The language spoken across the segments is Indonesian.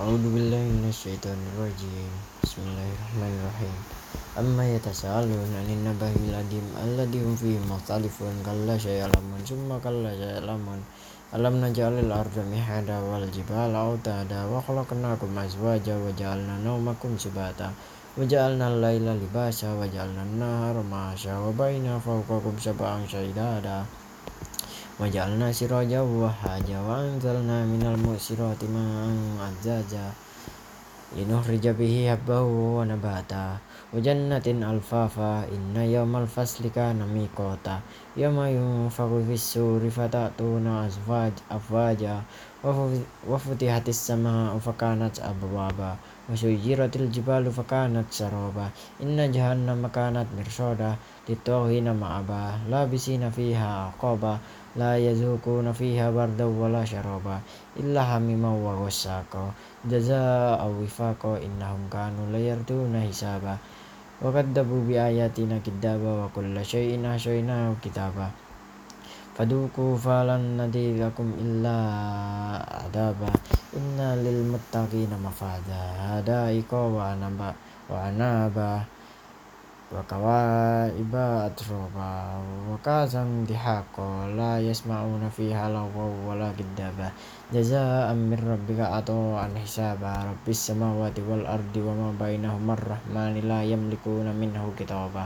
أعوذ بالله من الشيطان الرجيم بسم الله الرحمن الرحيم أما يتساءلون عن النبأ العظيم الذي هم فيه مختلفون كلا سيعلمون ثم كلا سيعلمون ألم نجعل الأرض مهادا والجبال أوتادا وخلقناكم أزواجا وجعلنا نومكم سباتا وجعلنا الليل لباسا وجعلنا النهار معاشا وبينا فوقكم سبعا شدادا wajalna siraja wa haja wa anzalna minal musirati ma'an azaja linuhrija bihi habbahu wa nabata. Wa alfafa inna yawmal fasli kana miqata. Yawma yunfaku fis-suri fatatuna azwaj afwaja. Wa sama samaa'u abwaba wa suyiratil jibalu fakanat saraba inna jahannama kanat mirsada للطاغين مأبا لابسين فيها عقابا لا يذوقون فيها بردا ولا شرابا إلا حميما وغساقا. جزاء وفاقا إنهم كانوا لا يرجون حسابا. وكذبوا بآياتنا كذابا وكل شيء أحصيناه كتابا. فذوقوا فلن نزيدكم إلا عذابا. إن للمتقين مفازا. حدائق وعنابا وكواعب أترابا وكأسا دحاقا لا يسمعون فيها لغوا ولا كذابا جزاء من ربك عطاء حسابا رب السماوات والأرض وما بينهما الرحمن لا يملكون منه كتابا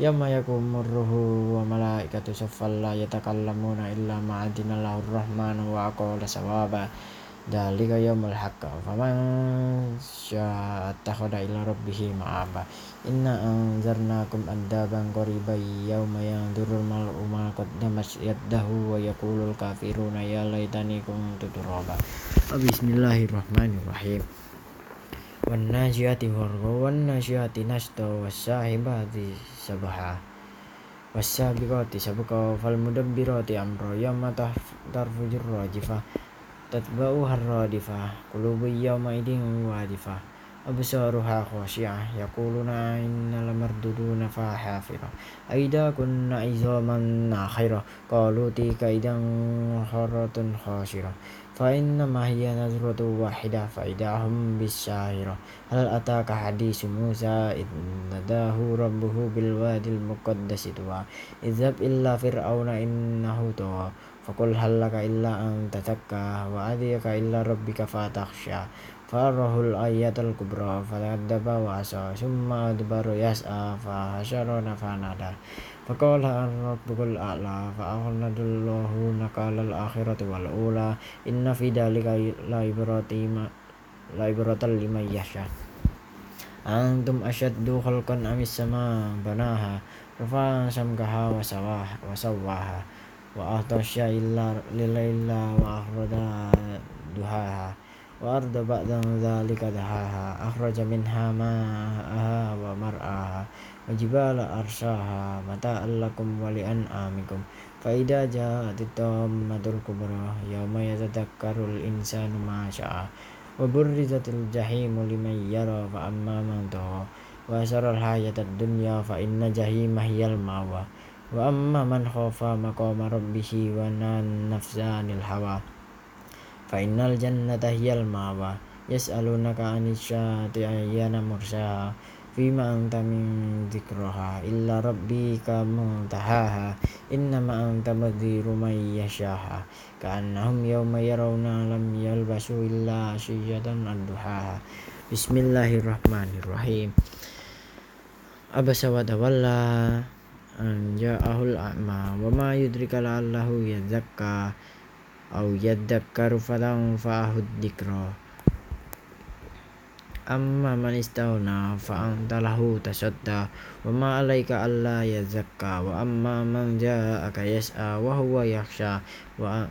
يوم يقوم الروح وملائكة صفا لا يتكلمون إلا ما أذن له الرحمن وأقول صوابا dalika yaumul haqq. Faman syaa koda ila rabbih ma'aba inna anzarnakum adaban qariban yauma yanzurul mar'u ma qaddamat yadahu wa yaqulul kafiruna ya laitani kuntu turaba. Bismillahirrahmanirrahim. Wan najiyati gharqa wan najiyati nashta wasahibati sabha. Wasabiqati sabqa fal mudabbirati amra yawma tarfujur rajifah تتبعها الرادفة قلوب يومئذ واجفة أبصارها خاشعة يقولون إنا لمردودون فحافرة أئذا كنا عظاما ناخرة قالوا تلك إذا خرة خاسرة فإنما هي نظرة واحدة فإذا هم بالساهرة هل أتاك حديث موسى؟ إذ نداه ربه بالوادي المقدس طوى اذهب إلا فرعون إنه طغى. فقل هل لك إلا أن تزكى وأهديك إلا ربك فتخشى فأره الآية الكبرى فكذب وعصى ثم أدبر يسعى فحشر فنادى فقال أن ربك الأعلى فأخذ الله نكال الآخرة والأولى. إن في ذلك لعبرة لمن يخشى. أنتم أشد خلقا أم السماء بناها؟ رفع سمكها وسواها. وأغطش لليل وأخرج دهاها وأرض بعد ذلك دهاها أخرج منها ماءها ومرعاها وجبال أرساها متاعا لكم ولأنعامكم. فإذا جاءت الطامة الكبرى يوم يتذكر الإنسان ما شاء وبرزت الجحيم لمن يرى فأما من طغى وأسر الحياة الدنيا فإن جحيم هي المأوى. وأما من خاف مقام ربه ونهى النفس عن الهوى فإن الجنة هي المأوى. يسألونك عن الشاة أيان مرساها فيما أنت من ذكرها؟ إلا ربك منتهاها. إنما أنت مذير من يشاها. كأنهم يوم يرون لم يلبسوا إلا عشية الضحاها بسم الله الرحمن الرحيم. أبس وتولى أن جاءه الأعمى وما يدرك لعله يزكى أو يذكر فتنفعه الذكرى. أما من استغنى فأنت له تصدى وما عليك ألا يزكى. وأما من جاءك يسعى وهو يخشى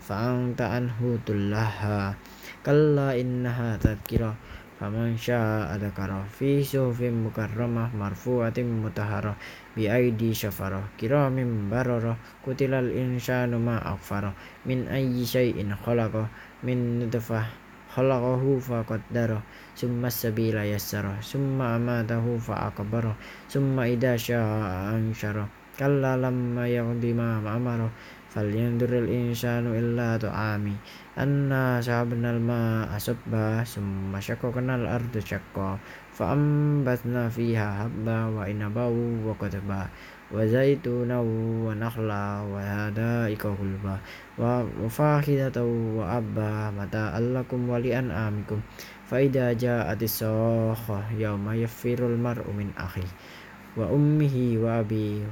فأنت عنه تلهى. كلا إنها تذكرة. فمن شاء ذكره في صحف مكرمة مرفوعة مطهرة بأيدي سفرة كرام بررة قتل الإنسان ما أكفره من أي شيء خلقه من نطفة خلقه فقدره ثم السبيل يسره ثم أماته فأكبره ثم إذا شاء أنشره كلا لما يقضي ما أمره فلينظر الإنسان إلا طعامي أنا شربنا الماء صبا ثم شققنا الأرض شقا فأنبتنا فيها حبا وعنبا وقضبا وزيتونا ونخلا وحدائق غلبا وفاكهة وأبا متاعا لكم ولأنعامكم فإذا جاءت الصاخة يوم يفر المرء من أخيه وأمه وأبيه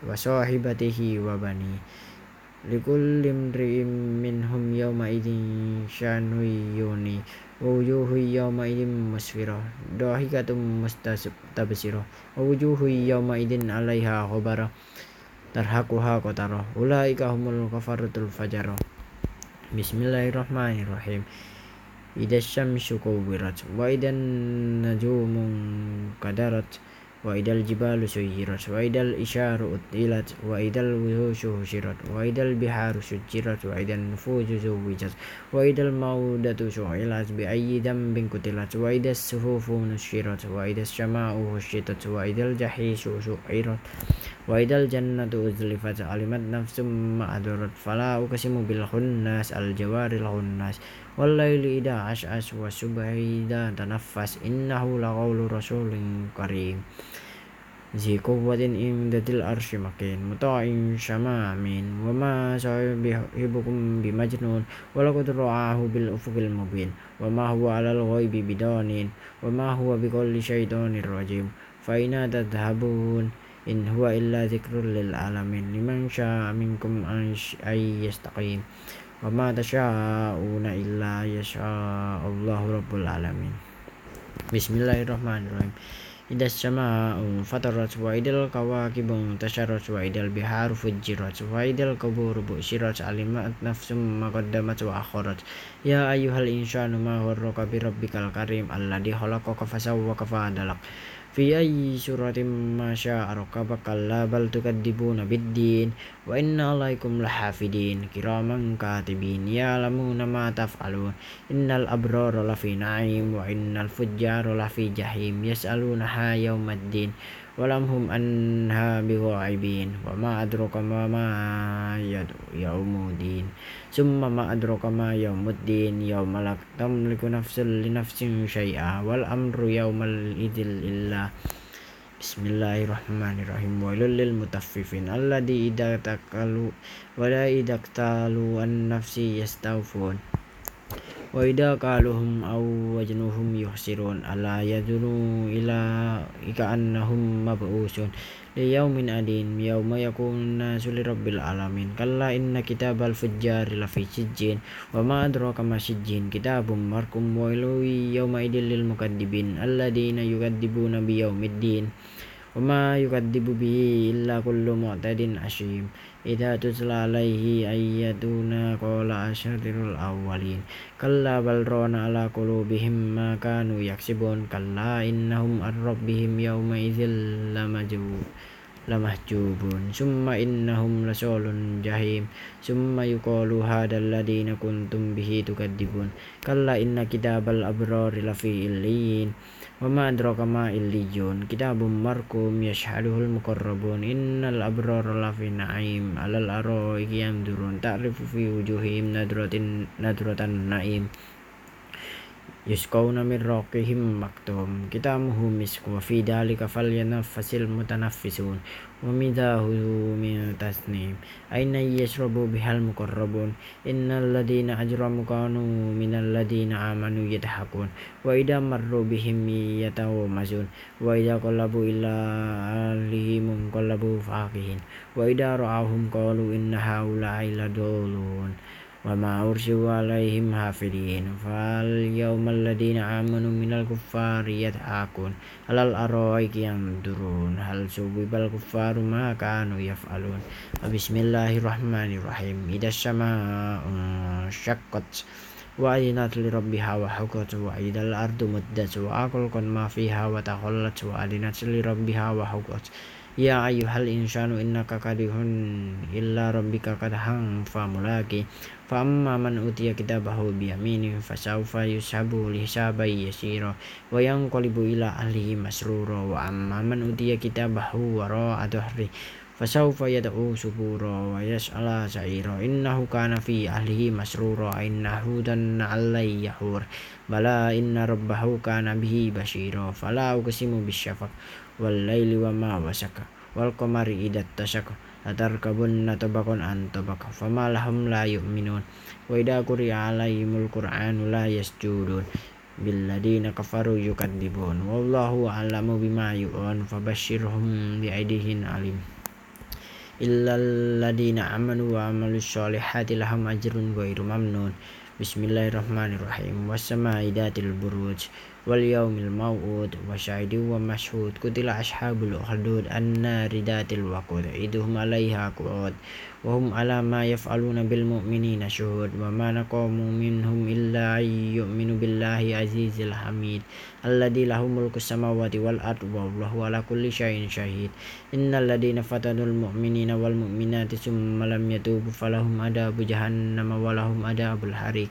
wa sahibatihi wa bani. Likul imri'in minhum yawma idin syanu yuni wa wujuhu yawma idin musfira. Dahikatum mustabsira wa wujuhu yawma idin 'alaiha khubara tarhaquha qatara. Ulaika humul kafaratul fajara. Bismillahirrahmanirrahim. Idasyamsu kuwirat wa idan najumun kadarat وإذا الجبال سيرت وإذا الإشار أطلت وإذا الوحوش حشرت وإذا البحار سجرت وإذا النفوس زوجت وإذا الموءودة سئلت بأي ذنب قتلت وإذا الصحف نشرت وإذا السماء هشتت وإذا الجحيم سعرت. وإذا الجنة أزلفت علمت نفس ما أدرت فلا أقسم بالخناس الجوار الخناس والليل إذا عشعش والصبح إذا تنفس إنه لقول رسول كريم ذي قوة عند ذي العرش مكين مطاع ثم أمين وما صاحبكم بمجنون ولقد رآه بالأفق المبين وما هو على الغيب بدانين وما هو بكل شيطان رجيم فأين تذهبون إن هو إلا ذكر للعالمين لمن شاء منكم أن يستقيم وما تشاءون إلا يشاء الله رب العالمين بسم الله الرحمن الرحيم إذا السماء فطرت وإذا الكواكب انتشرت وإذا البحار فجرت وإذا القبور بؤشرت علمت نفس ما قدمت وأخرت يا أيها الإنسان ما غرك بربك الكريم الذي خلقك فسوك فعدلك fi ayyi suratin masya'a syaa rakkabaka la bal tukadzibuna biddin وإن عليكم لحافظين كراما كاتبين يعلمون ما تفعلون إن الأبرار لفي نعيم وإن الفجار لفي جحيم يسألونها يوم الدين ولم هم أنها بغائبين وما أدرك ما ما يوم الدين ثم ما أدرك ما يوم الدين يوم لا تملك نفس لنفس شيئا والأمر Bismillahirrahmanirrahim. Walil lil mutaffifin alladhi idza taqalu wa la idza taqalu an nafsi yastawfun. Wa idza qaluhum aw wajnuhum yuhsirun ala yadunu ila ika annahum mab'usun. liyaumin adin yauma yakunu nasu lirabbil alamin. Kalla inna kitabal fujjari lafi sijjin wa ma adraka ma sijjin. Kitabum markum wailul yauma idil lil mukaddibin alladziina yukadzibuna biyaumiddin وما يكذب به إلا كل معتد أشيم إذا تتلى عليه آياتنا قال أساطير الأولين. كلا بل ران على قلوبهم ما كانوا يكسبون. كلا إنهم عن ربهم يومئذ لمحجوبون. ثم إنهم لصال الجحيم ثم يقال هذا الذين كنتم به تكذبون. كلا إن كتاب الأبرار لفي إليين وما أدراك ما إليون كتاب مرقوم يشهده المقربون إن الأبرار لفي نعيم على الأرائك ينظرون تعرف في وجوههم نظرة نظرة النعيم يسقون من رقهم مكتوم كتابه مسك وفي ذلك فلينفس المتنفسون. ومزاجه من تسنيم. أين يشرب بها المقربون؟ إن الذين أجرموا كانوا من الذين آمنوا يضحكون. وإذا مروا بهم يتغامزون وإذا قلبوا إلى أهلهم انقلبوا فاكهين وإذا رأوهم قالوا إن هؤلاء لضالون. وما أرسلوا عليهم حافظين فاليوم الذين آمنوا من الكفار يضحكون. على الأرائك ينظرون؟ هل سبب الكفار ما كانوا يفعلون؟ بسم الله الرحمن الرحيم. إذا السماء انشقت وأذنت لربها وحكت وإذا الأرض مدت وأغلقت ما فيها وتخلت وأذنت لربها وحكت يا أيها الإنسان إنك كره إلا ربك كدحا فملاقي فأما من أوتي كتابه بيمينه فسوف يسحب لحسابا يسيرا وينقلب إلى أهله مسرورا وأما من أوتي كتابه وراء ظهره fasawfa yad'u subura wa yas'ala sa'ira. Innahu kana fi ahlihi masrura. Innahu dan allai yahur. Bala inna rabbahu kana bihi basira fala uqsimu bisyafaq wal laili wa ma wasaka. Wal qamari idat tasaka. Latarkabunna tabakun an tabaqa fama lahum la yu'minun. Wa idha quri'a alaihimul qur'anu la yasjudun. Billadina kafaru yukadzibun wallahu a'lamu bima yu'un. Fabashshirhum bi'aidihin alim. وعملوا الصالحات لهم أجر غير ممنون بسم الله الرحمن الرحيم والسماء ذات البروج واليوم الموعود وشاهد ومشهود. قتل أصحاب الأخدود النار ذات الوقود. إذ عليها قعود. وهم على ما يفعلون بالمؤمنين شهود. وما نقاموا منهم إلا أن يؤمنوا بالله عزيز الحميد الذي له ملك السماوات والأرض والله على كل شيء شهيد. إن الذين فتنوا المؤمنين والمؤمنات ثم لم يتوبوا فلهم عذاب جهنم ولهم عذاب الحريق.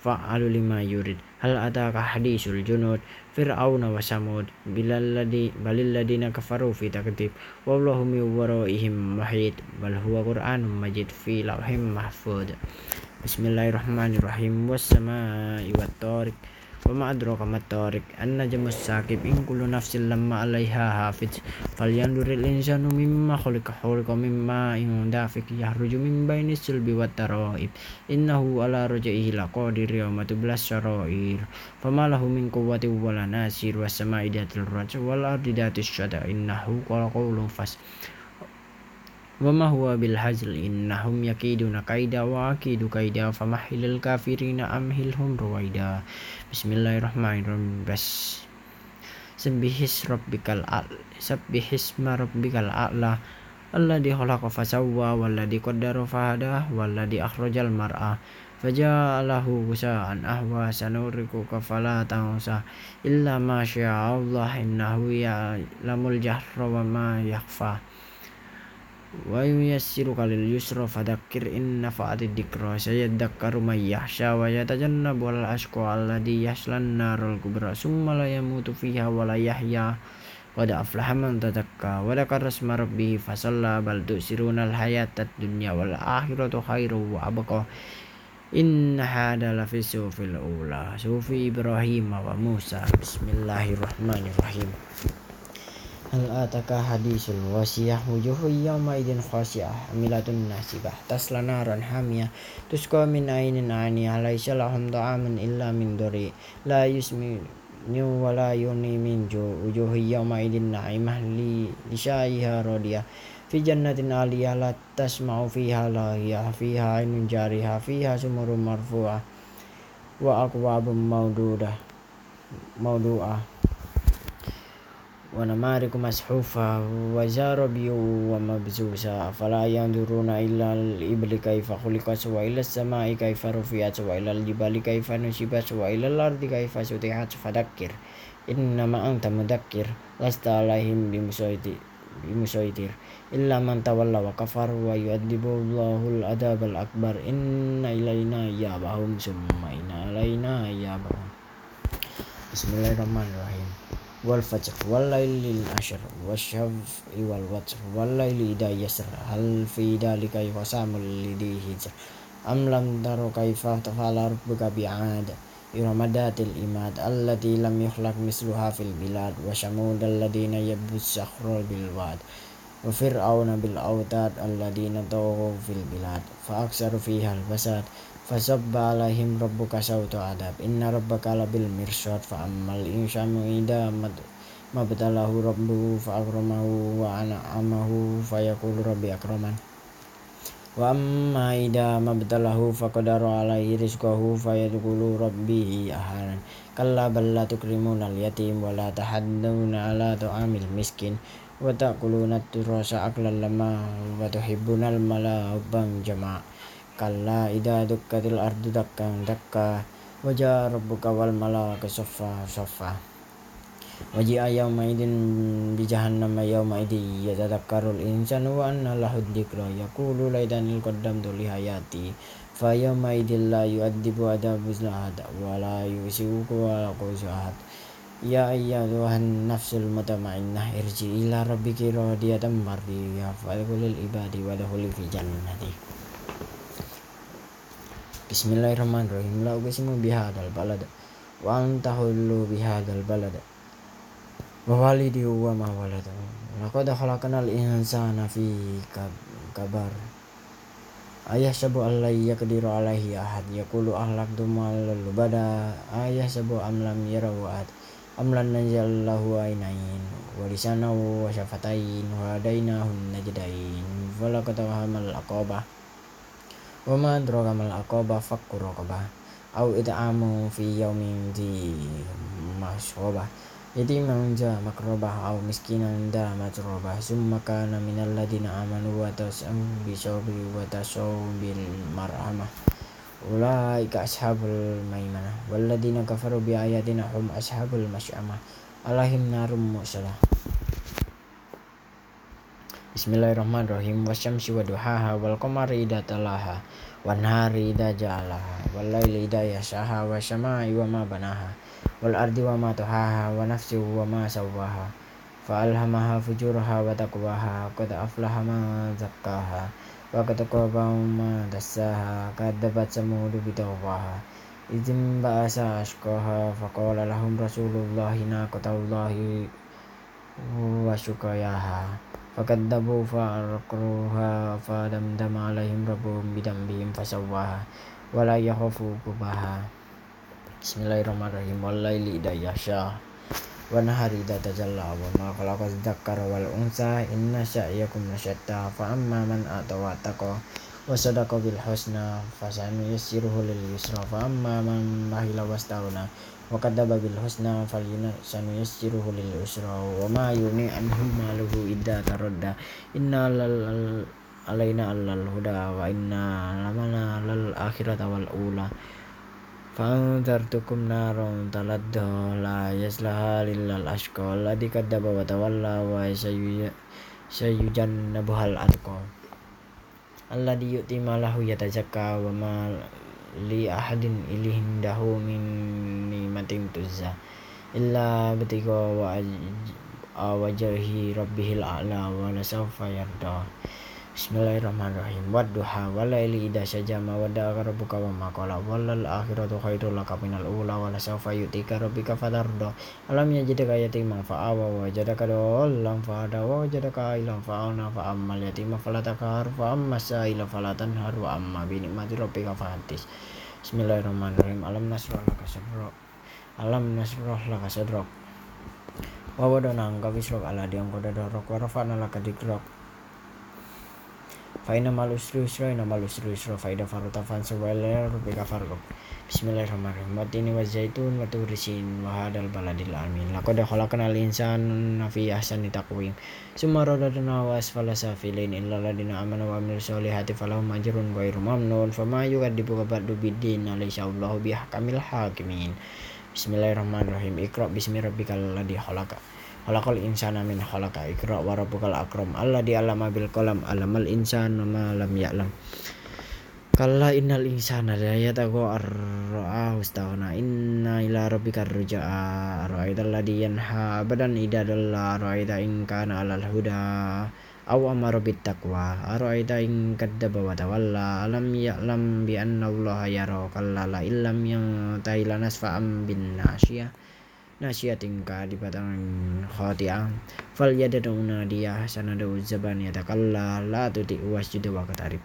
fa'alu lima yurid. Hal ataka hadisul junud? Fir'auna wa samud. Bilalladhi balilladhina kafaru fi takdib. Wallahu min waraihim muhit. Bal huwa qur'anun majid fi lauhim mahfud. Bismillahirrahmanirrahim. Was samaa'i wat tariq. Wa ma'adraka mattariq An-najmus sakib In kullu nafsin lamma alaiha hafiz Falyanduril insanu mimma khuliqa khuliqa mimma in dafik Yahruju min baini sulbi wa taraib Innahu ala rajaihi laqadir yawma tublas syarair Fama lahu min quwwati wala nasir Wassama'i datil raj Wal ardi datis syada Innahu qala wa ma huwa bil hazl innahum yakiduna kaida wa akidu kaida famahilil kafirina amhilhum ruwaida. Bismillahirrahmanirrahim. Bas. Sembihis rabbikal a'la Sabbihis ma rabbikal a'la. Alladhi khalaqa fasawwa Walladhi qaddara fahada Walladhi akhrajal mar'a. Faja'alahu gusa'an ahwa Sanurikuka kafala tangsa Illa ma syaa Allah Innahu ya lamul jahra wa ma yakfa wa yuyassiruka lil yusra fadhakkir in nafa'ati dzikra sayadhakkaru may yakhsha wa yatajannabu al ashqa alladhi yaslan narul kubra summa la yamutu fiha wa la yahya. Qad aflaha man tadakka wa asma rabbih fasalla bal tusiruna al hayatad dunya wal akhiratu khairu wa abqa. Inna hada la fi sufil ula. Sufi Ibrahim wa Musa. Bismillahirrahmanirrahim Hal ataka hadisul wasiyah wujuhu yawmaidin khasiyah amilatun nasibah tasla naran hamiyah tusqa min ainin aniyah laisa lahum ta'amun illa min dori la yusmi nyu wala yuni min ju wujuhu yawmaidin na'imah li lisaiha radiyah fi jannatin aliyah la tasma'u fiha lahiyah fiha ainun jarihah fiha sumurum marfu'ah wa aqwabum maududah maudu'ah ونمارق مسحوفة وزرابي ومبثوثة فلا ينظرون إلى الإبل كيف خلقت وإلى السماء كيف رفعت وإلى الجبال كيف نصبت وإلى الأرض كيف سطحت فذكر إنما أنت مذكر لست عليهم بمسيطر إلا من تولى وكفر ويؤدب الله العذاب الأكبر إن إلينا إيابهم ثم إن علينا إيابهم بسم الله الرحمن الرحيم wal fajr wal lailil ashr wasyaf'i wal watr wal laili idha yasr hal fi dalika yuqasamul lidi hijr am lam taru kaifa tafala rabbuka bi'ad iramadatil imad allati lam yukhlaq misluha fil bilad wa shamud alladina yabus sakhrul bil wad wa fir'auna bil autad fasabba alaihim rabbuka sautu adab inna rabbaka labil mirsad fa ammal ida mabtalahu rabbuhu fa akramahu wa an'amahu fa yaqulu rabbi akraman wa amma ida mabtalahu fa qadara alaihi rizqahu fa yaqulu rabbi ahanan kalla bal tukrimuna al yatim wa la tahadduna ala ta'amil miskin wa ta'kuluna turasa aklan lama wa tuhibbuna al mala jama' kalla ida dukkatil ardu dakkan dakka wajah rabbuka wal malaka soffa soffa وجيء يومئذ بجهنم يومئذ يتذكر الإنسان وأن له الذكرى يقول ليتني قدمت لحياتي فيومئذ لا يؤدب عذاب أحد ولا يوسوك ولا قوس أحد يا أيها النفس المطمئنة ارجعي إلى ربك راضية مرضية فادخلي العباد وادخلي في جنتي Bismillahirrahmanirrahim. La uqsimu bihadal balada wa anta bihadal balada wa walidi wa ma walada. Laqad khalaqnal insana fi kabar. Ayah sabu Allah ya kediru alaihi ahad. Yaqulu ahlak dumal lubada ayah sabu amlam yarahu ahad. Amlan najallahu ainain. Wa lisanahu wa syafatain wa dainahun najdain. Wa laqad fakku raqabah au it'amu fi yaumin di mashrabah yatiman za makrobah aw miskinan da matrobah summa kana minal ladina amanu wa tasaw bi sabri wa tasaw bil marhamah ulaika ashabul maimanah. Walladina kafaru bi ayatina hum ashabul masyamah alahim narum musalah Bismillahirrahmanirrahim. Wasyamsi wa duhaha wal qamari idza talaha wan hari idza ja'alaha wal laili idza yasaha wasyama'i wa ma banaha wal ardi wa ma tuhaha wa nafsi wa ma sawaha fa alhamaha fujuraha wa taqwaha qad aflaha ma zakkaha wa qad khaba ma dassaha kadzabat samud bi tawwaha idzin ba'asa ashqaha fa qala lahum rasulullahi naqatallahi wa syukayaha fakadzabu fa arqruha fa damdama alaihim rabbuhum bidambihim fasawwaha wa la yakhafu kubaha Bismillahirrahmanirrahim. Wallaili idza yasha wa nahari idza tajalla wa ma khalaqa dzakara wal unsa inna sa'yakum lasyatta fa amma man ata wa taqa wa sadaqa bil husna fasanu yassiruhu lil yusra fa amma man bahila wastaghna wa kadzaba bil husna falyuna sanu yassiruhu lil usra wa ma yuni anhu maluhu idza taradda inna lal alaina allal huda wa inna lamana lal akhirata wal ula فأنذرتكم نارا تلظى لا يصلها إلا الأشقى الذي كذب وتولى وسيجنبها الأتقى الذي يؤتي ماله يتزكى وما li ahadin ilihin dahu min nimatin tuzza. Illa batiqa wa wajahi rabbihil a'la wa nasawfa yardah Bismillahirrahmanirrahim. Wadduha walaili idza sajama wadda'a rabbuka wa ma qala wallal akhiratu khairul laka minal ula wa lasawfa yu'tika rabbuka fatarda. Alam yajidka yatiman fa'awa wa wajadaka dhallan fa'ada wa wajadaka ailan fa'ana fa ammal yatima fala takhar fa sa'ila fala tanhar wa amma bi ni'mati rabbika. Bismillahirrahmanirrahim. Alam nasrah laka sadrak. Alam nasrah laka sadrak. Wa wadana angka wisrak ala diam qad darak wa rafa'na laka dikrak Faina mal usri usra ina mal usri usra faida faruta fansa wala rubika farqab Bismillahirrahmanirrahim. Watini wa zaitun wa turisin wa hadal baladil amin. Laqad khalaqna al insan fi ahsani taqwim. Summa radadna wa asfala safilin illa ladina amanu wa amil solihati falahum ajrun ghairu mamnun. Fama yukadzibuka ba'du biddin alaysa Allahu bihkamil hakimin. Bismillahirrahmanirrahim. Iqra bismi rabbikal ladzi Khalaqal insana min khalaqa ikra wa rabbukal akram. Alladzi allama bil qalam alamal insana ma lam ya'lam. Kalla innal insana la yatagha ar-ra'a istaghna inna ila rabbika rujaa. Ra'aita alladhi yanha abadan idza dalla. Ra'aita in kana 'alal huda aw amara bit taqwa ara'aita in kadzdzaba wa tawalla. Alam ya'lam bi anna allaha yara. Kalla la illam yantahi lanasfa'am bin nasiyah nasiyatin ka di batang khati'ah fal yadaduna dia sanadu zaban yatakalla la tuti wasjud wa qatarib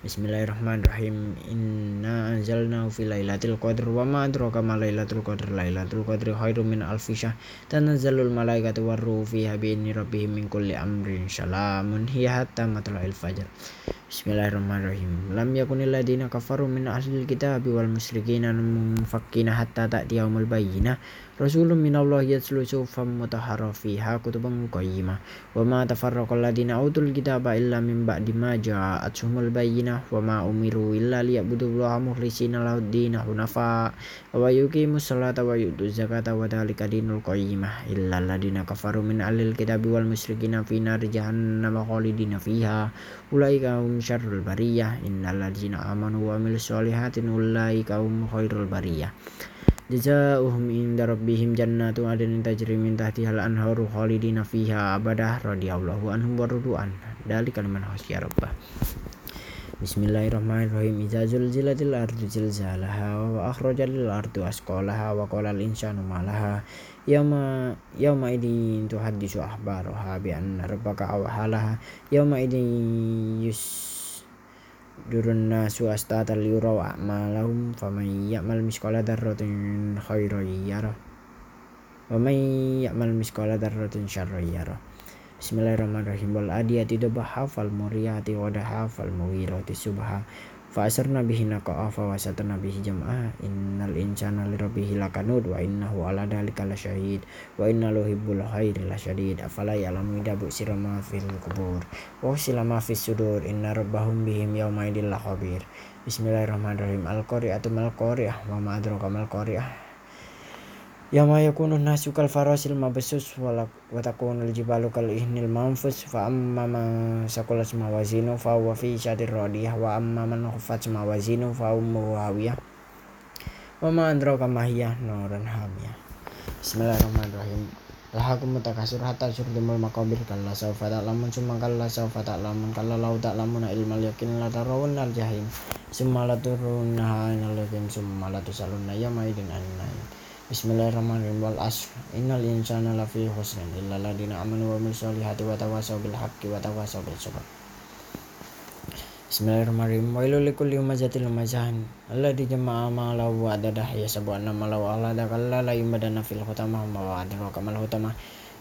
Bismillahirrahmanirrahim. Inna anzalnahu fi lailatul qadr wa ma adraka ma lailatul qadr. Lailatul qadri khairum min alfi syahr. Tanazzalul malaikatu warruhu fiha bi rabbihim min kulli amrin. Salamun hiya hatta matla'il fajr. Bismillahirrahmanirrahim. Lam yakunil ladina kafaru min ahlil kitabi wal musyrikina munfakkina hatta ta'tiyahumul bayyinah. Rasulun Allah yatslu sufam mutahhara fiha kutuban qayyimah. Wa ma tafarraqal ladina utul kitaba illa min ba'di ma ja'atuhumul bayyinah. Wa ma umiru illa liya'budullaha mukhlishina lahud-din hunafa. Wa yuqimus salata wa yu'tuz zakata wa dzalika dinul qayyimah. Illa ladina kafaru min ahlil kitabi wal musyrikina fi nar jahannam khalidina fiha. Ulaika hum syarrul bariyah. Innal ladzina amanu wa amilus solihati jazaohum inda rabbihim jannatu adnin tajri min tahtihal anharu khalidina fiha abadah radhiyallahu anhum wa dari kalimat khasya rabbah. Bismillahirrahmanirrahim. Iza zulzilatil ardu zilzalaha wa akhrajatil ardu asqalaha wa qala al insanu malaha Yawma yawma idin tuhaddisu ahbaraha bi anna rabbaka awhalaha Yawma idin yus durun nasu astata liyuraw a'malahum faman ya'mal miskola darratin khairan yarah. Wa man ya'mal miskola darratin syarran yarah. Bismillahirrahmanirrahim. Wal adiyati dabaha fal muriyati wadaha fal muwirati subha Fa'asarna bihi naqa'a fa wasatna bihi jam'a innal insana lirabbihi lakanud wa innahu ala dalika lasyahid wa inna hibbul khairi lasyadid afala ya'lamu idza bu'sira ma fil kubur wa usila ma fis sudur. Inna rabbahum bihim yawma idil khabir. Bismillahirrahmanirrahim. Al-qari'atu mal qari'ah wa ma adraka qari'ah Yama yakunu nasu kal farasil mabsus wa takunul jibalu kal ihnil manfus fa amma man sakulat mawazinu fa huwa fi syatir radiyah wa amma man khuffat mawazinu fa ummu hawiyah wa ma adraka mahiyah nuran hamiyah. Bismillahirrahmanirrahim. Lahakum mutakasir hatta syurdumul makabir kalla sawfa ta'lamun summa kalla sawfa ta'lamun kalla lau ta'lamuna ilmal yakin la tarawun al jahim summa la turunnaha inal yakin summa la tusalunna yama idin an Bismillahirrahmanirrahim. Wal asr innal insana lafi khusrin illa ladina amanu wa amilus solihati wa tawasaw bil haqqi wa tawasaw bil sabr Bismillahirrahmanirrahim. Wailul likulli humazatil lumazahin alladzi jama'a malahu wa adada yasabu anna malahu alada kalla la yumadana fil khutamah wa adraka kamal khutamah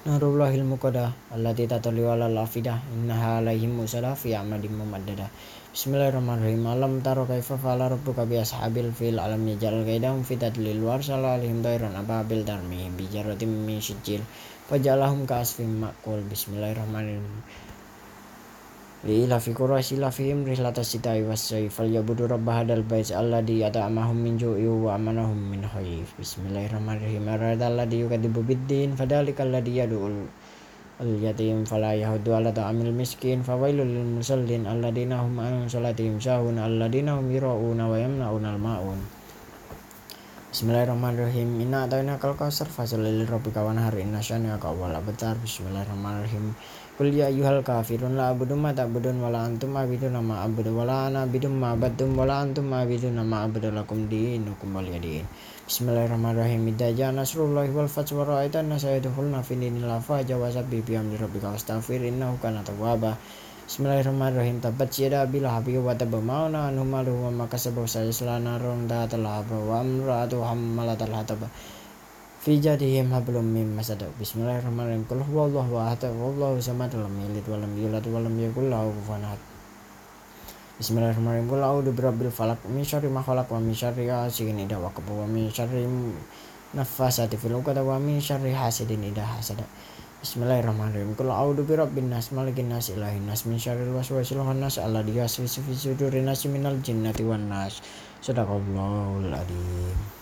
narullahil muqaddah allati tatali ala lafidah innaha alaihim musala fi amadim mumaddada Bismillahirrahmanirrahim. Alam taro kaifa fa'ala rabbuka bi ashabil fil alam yaj'al kaidahum fi tadlil wa arsala alaihim tayran ababil tarmihim bi jarratin min sijil fajalahum ka asfin ma'kul. Bismillahirrahmanirrahim. Li ila fi quraish ila fihim rihlatas sitai was sayf falyabudu rabb hadal bait alladhi at'amahum min ju'i wa amanahum min khayf. Bismillahirrahmanirrahim. Arada alladhi yukadibu biddin fadhalika alladhi yad'ul اليتيم فلا يهد على طعام المسكين فويل للمصلين الذين هم عن صلاتهم ساهون الذين هم يراؤون ويمنعون الماءون Bismillahirrahmanirrahim Inna atayna kal kausar fasalil rabbika wanhar inna syani'aka wal abtar Bismillahirrahmanirrahim Kul ya ayyuhal kafirun la abudu ma ta'budun wala antum abidun ma abudu wala ana abidun ma abadtum wala antum abidun ma abudu lakum dinukum waliyadin Bismillahirrahmanirrahim. Idza nasrullahi wal fath wa ra'aitan nasa yadkhuluna fi dinil afaja wa sabbi bi amri rabbika wastaghfir innahu kana. Bismillahirrahmanirrahim. Tabat yada bil habi wa tabamauna anhu malu wa ma kasabu sayasla narun datal haba wa amra'atu hammalatal hataba. Fi jadihim hablum mim masad. Bismillahirrahmanirrahim. Qul huwallahu ahad. Wallahu samad. Lam yalid wa lam yulad wa lam yakul lahu kufuwan ahad. Bismillahirrahmanirrahim. Qul a'udzu birabbil falaq min syarri ma khalaq wa min syarri ghasiqin idza waqab wa min syarri nafasati fil 'uqad wa min syarri hasidin idza hasad. Bismillahirrahmanirrahim. Qul a'udzu birabbin nas malikin nas ilahin nas min syarril waswasil khannas alladzi yuwaswisu fi sudurin nas minal jinnati wan nas. Sadaqallahul adzim.